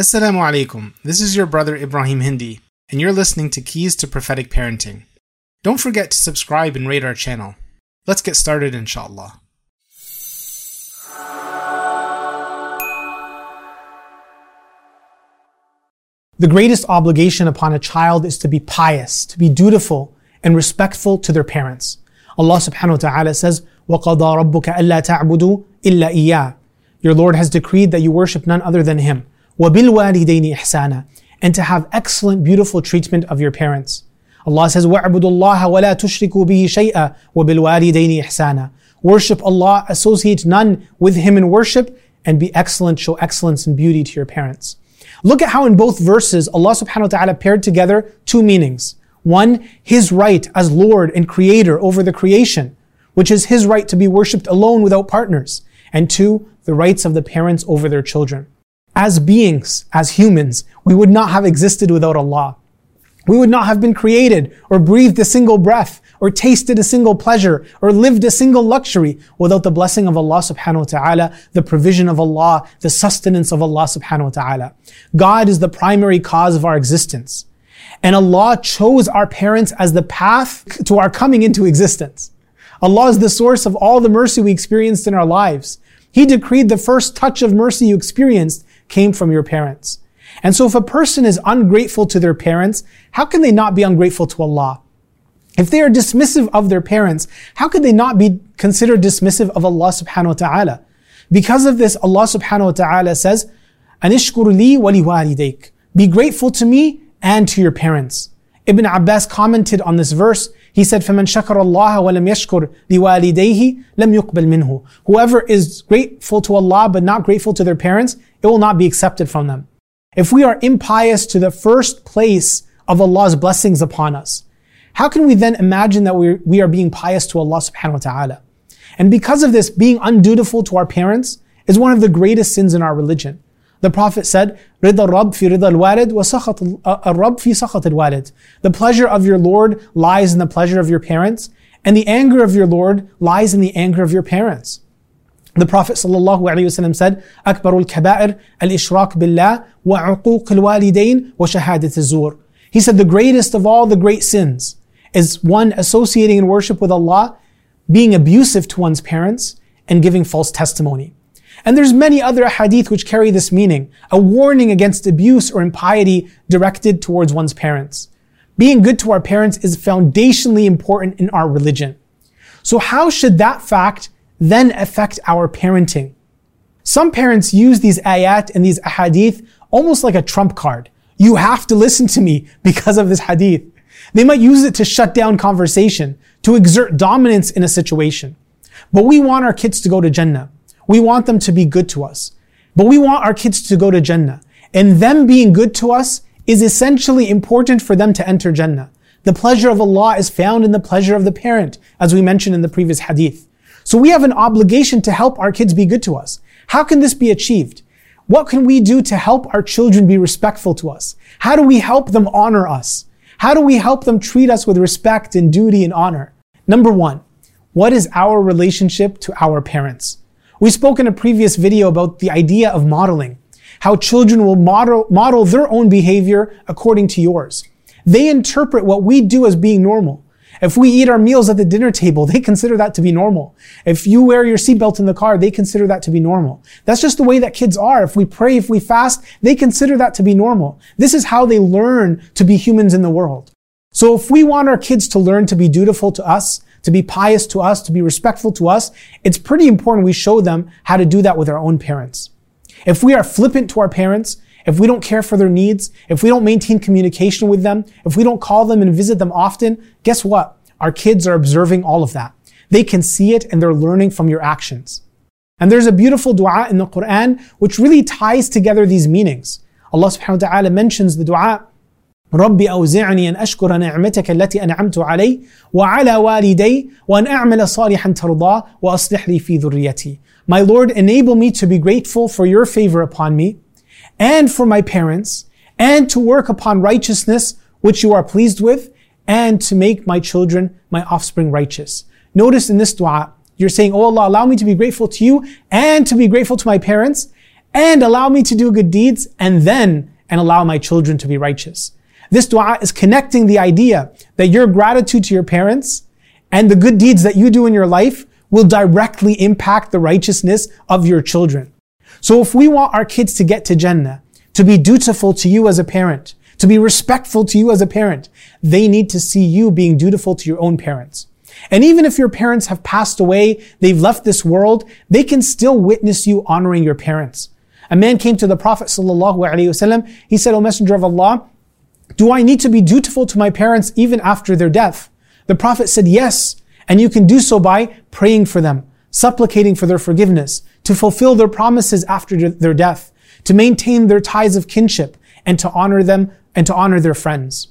Assalamu alaikum. This is your brother Ibrahim Hindi, and you're listening to Keys to Prophetic Parenting. Don't forget to subscribe and rate our channel. Let's get started, inshallah. The greatest obligation upon a child is to be pious, to be dutiful, and respectful to their parents. Allah subhanahu wa ta'ala says, وَقَضَى رَبُّكَ أَلَّا تَعْبُدُوا إِلَّا إِيَّاهُ Your Lord has decreed that you worship none other than Him. وَبِالْوَالِدَيْنِ إِحْسَانًا And to have excellent, beautiful treatment of your parents. Allah says, وَاعْبُدُوا اللَّهَ وَلَا تُشْرِكُوا بِهِ شَيْئًا وَبِالْوَالِدَيْنِ إِحْسَانًا Worship Allah, associate none with Him in worship, and be excellent, show excellence and beauty to your parents. Look at how in both verses Allah subhanahu wa ta'ala paired together two meanings. One, His right as Lord and Creator over the creation, which is His right to be worshipped alone without partners. And two, the rights of the parents over their children. As beings, as humans, we would not have existed without Allah. We would not have been created or breathed a single breath or tasted a single pleasure or lived a single luxury without the blessing of Allah subhanahu wa ta'ala, the provision of Allah, the sustenance of Allah subhanahu wa ta'ala. God is the primary cause of our existence. And Allah chose our parents as the path to our coming into existence. Allah is the source of all the mercy we experienced in our lives. He decreed the first touch of mercy you experienced came from your parents. And so if a person is ungrateful to their parents, how can they not be ungrateful to Allah? If they are dismissive of their parents, how could they not be considered dismissive of Allah subhanahu wa ta'ala? Because of this, Allah subhanahu wa ta'ala says, li Be grateful to me and to your parents. Ibn Abbas commented on this verse. He said, فَمَنْ شَكَرَ اللَّهَ وَلَمْ يَشْكُرْ لِوَالِدَيْهِ لَمْ يُقْبَلْ مِنْهُ Whoever is grateful to Allah but not grateful to their parents, it will not be accepted from them. If we are impious to the first place of Allah's blessings upon us, how can we then imagine that we we are being pious to Allah subhanahu wa ta'ala? And because of this, being undutiful to our parents is one of the greatest sins in our religion. The Prophet said, رِضَى الرَّبْ فِي رِضَى الْوَالِدِ وَسَخَطِ الرَّبْ فِي سَخَطِ الْوَالِدِ The pleasure of your Lord lies in the pleasure of your parents, and the anger of your Lord lies in the anger of your parents. The Prophet ﷺ said, أكبر الكبائر الإشراك بالله وعقوق الوالدين وشهادة الزور. He said the greatest of all the great sins is one associating in worship with Allah, being abusive to one's parents, and giving false testimony. And there's many other hadith which carry this meaning, a warning against abuse or impiety directed towards one's parents. Being good to our parents is foundationally important in our religion. So how should that fact then affect our parenting? Some parents use these ayat and these hadith almost like a trump card. You have to listen to me because of this hadith. They might use it to shut down conversation, to exert dominance in a situation. But we want our kids to go to Jannah. We want them to be good to us. But we want our kids to go to Jannah. And them being good to us is essentially important for them to enter Jannah. The pleasure of Allah is found in the pleasure of the parent, as we mentioned in the previous hadith. So we have an obligation to help our kids be good to us. How can this be achieved? What can we do to help our children be respectful to us? How do we help them honor us? How do we help them treat us with respect and duty and honor? Number one, what is our relationship to our parents? We spoke in a previous video about the idea of modeling, how children will model, model their own behavior according to yours. They interpret what we do as being normal. If we eat our meals at the dinner table, they consider that to be normal. If you wear your seatbelt in the car, they consider that to be normal. That's just the way that kids are. If we pray, if we fast, they consider that to be normal. This is how they learn to be humans in the world. So if we want our kids to learn to be dutiful to us, to be pious to us, to be respectful to us, it's pretty important we show them how to do that with our own parents. If we are flippant to our parents, if we don't care for their needs, if we don't maintain communication with them, if we don't call them and visit them often, guess what? Our kids are observing all of that. They can see it and they're learning from your actions. And there's a beautiful dua in the Quran which really ties together these meanings. Allah subhanahu wa ta'ala mentions the dua رب أوزعني أن أشكر نعمتك التي أنعمت علي وعلى والدي وأن أعمل صالحا ترضاه وأصلح لي في ذريتي. My Lord, enable me to be grateful for your favor upon me and for my parents and to work upon righteousness which you are pleased with and to make my children, my offspring righteous. Notice in this dua, you're saying, Oh Allah, allow me to be grateful to you and to be grateful to my parents and allow me to do good deeds and then and allow my children to be righteous. This dua is connecting the idea that your gratitude to your parents and the good deeds that you do in your life will directly impact the righteousness of your children. So if we want our kids to get to Jannah, to be dutiful to you as a parent, to be respectful to you as a parent, they need to see you being dutiful to your own parents. And even if your parents have passed away, they've left this world, they can still witness you honoring your parents. A man came to the Prophet ﷺ. He said, O Messenger of Allah, do I need to be dutiful to my parents even after their death? The Prophet said, yes. And you can do so by praying for them, supplicating for their forgiveness, to fulfill their promises after their death, to maintain their ties of kinship, and to honor them and to honor their friends.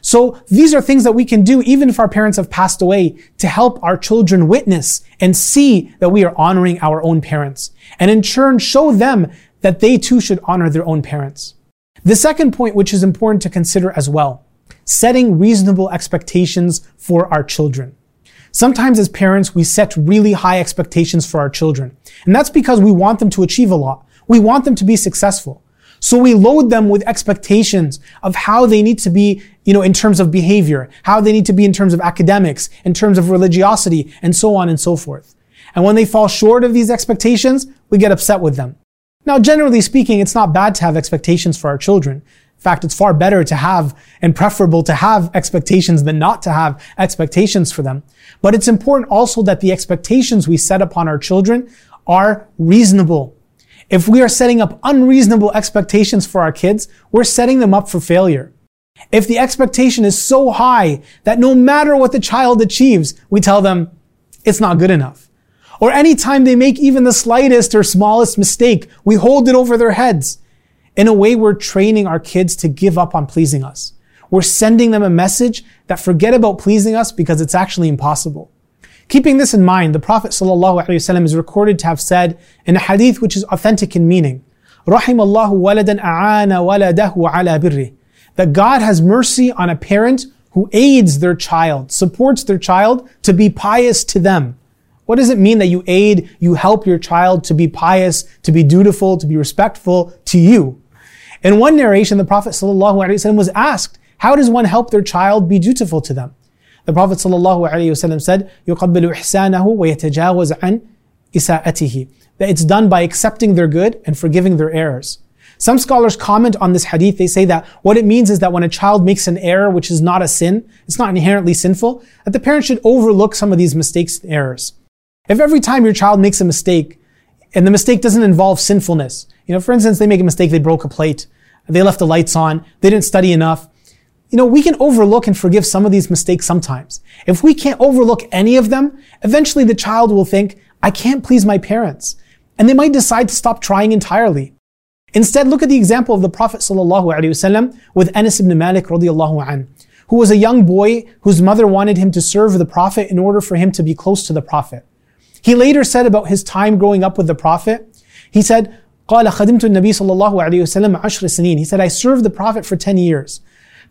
So these are things that we can do even if our parents have passed away to help our children witness and see that we are honoring our own parents. And in turn show them that they too should honor their own parents. The second point, which is important to consider as well, setting reasonable expectations for our children. Sometimes as parents, we set really high expectations for our children. And that's because we want them to achieve a lot. We want them to be successful. So we load them with expectations of how they need to be, you know, in terms of behavior, how they need to be in terms of academics, in terms of religiosity, and so on and so forth. And when they fall short of these expectations, we get upset with them. Now, generally speaking, it's not bad to have expectations for our children. In fact, it's far better to have and preferable to have expectations than not to have expectations for them. But it's important also that the expectations we set upon our children are reasonable. If we are setting up unreasonable expectations for our kids, we're setting them up for failure. If the expectation is so high that no matter what the child achieves, we tell them it's not good enough. Or anytime they make even the slightest or smallest mistake, we hold it over their heads. In a way, we're training our kids to give up on pleasing us. We're sending them a message that forget about pleasing us because it's actually impossible. Keeping this in mind, the Prophet ﷺ is recorded to have said in a hadith which is authentic in meaning, رحم الله ولدا أعان ولده على بره. That God has mercy on a parent who aids their child, supports their child to be pious to them. What does it mean that you aid, you help your child to be pious, to be dutiful, to be respectful to you? In one narration, the Prophet ﷺ was asked, how does one help their child be dutiful to them? The Prophet ﷺ said, يُقَبِّلُ إِحْسَانَهُ وَيَتَجَاوَزْ عَنْ إِسَاءَتِهِ That it's done by accepting their good and forgiving their errors. Some scholars comment on this hadith. They say that what it means is that when a child makes an error, which is not a sin, it's not inherently sinful, that the parent should overlook some of these mistakes and errors. If every time your child makes a mistake, and the mistake doesn't involve sinfulness, you know, for instance, they make a mistake, they broke a plate, they left the lights on, they didn't study enough, you know, we can overlook and forgive some of these mistakes sometimes. If we can't overlook any of them, eventually the child will think, I can't please my parents. And they might decide to stop trying entirely. Instead, look at the example of the Prophet ﷺ with Anas ibn Malik radiallahu an, who was a young boy whose mother wanted him to serve the Prophet in order for him to be close to the Prophet. He later said about his time growing up with the Prophet, he said, قال خدمت النبي صلى الله عليه وسلم عشر سنين. He said, I served the Prophet for 10 years.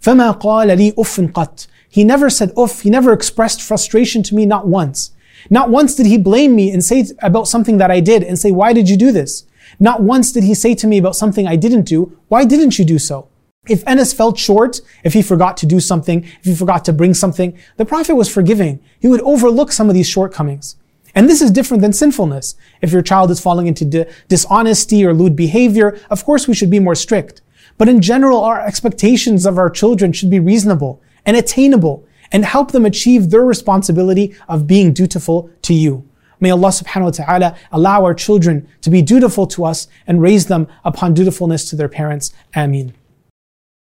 فما قال لي أف قط. He never said uff. He never expressed frustration to me, not once. Not once did he blame me and say about something that I did and say, why did you do this? Not once did he say to me about something I didn't do, why didn't you do so? If Anas felt short, if he forgot to do something, if he forgot to bring something, the Prophet was forgiving. He would overlook some of these shortcomings. And this is different than sinfulness. If your child is falling into di- dishonesty or lewd behavior, of course we should be more strict. But in general, our expectations of our children should be reasonable and attainable and help them achieve their responsibility of being dutiful to you. May Allah subhanahu wa ta'ala allow our children to be dutiful to us and raise them upon dutifulness to their parents. Ameen.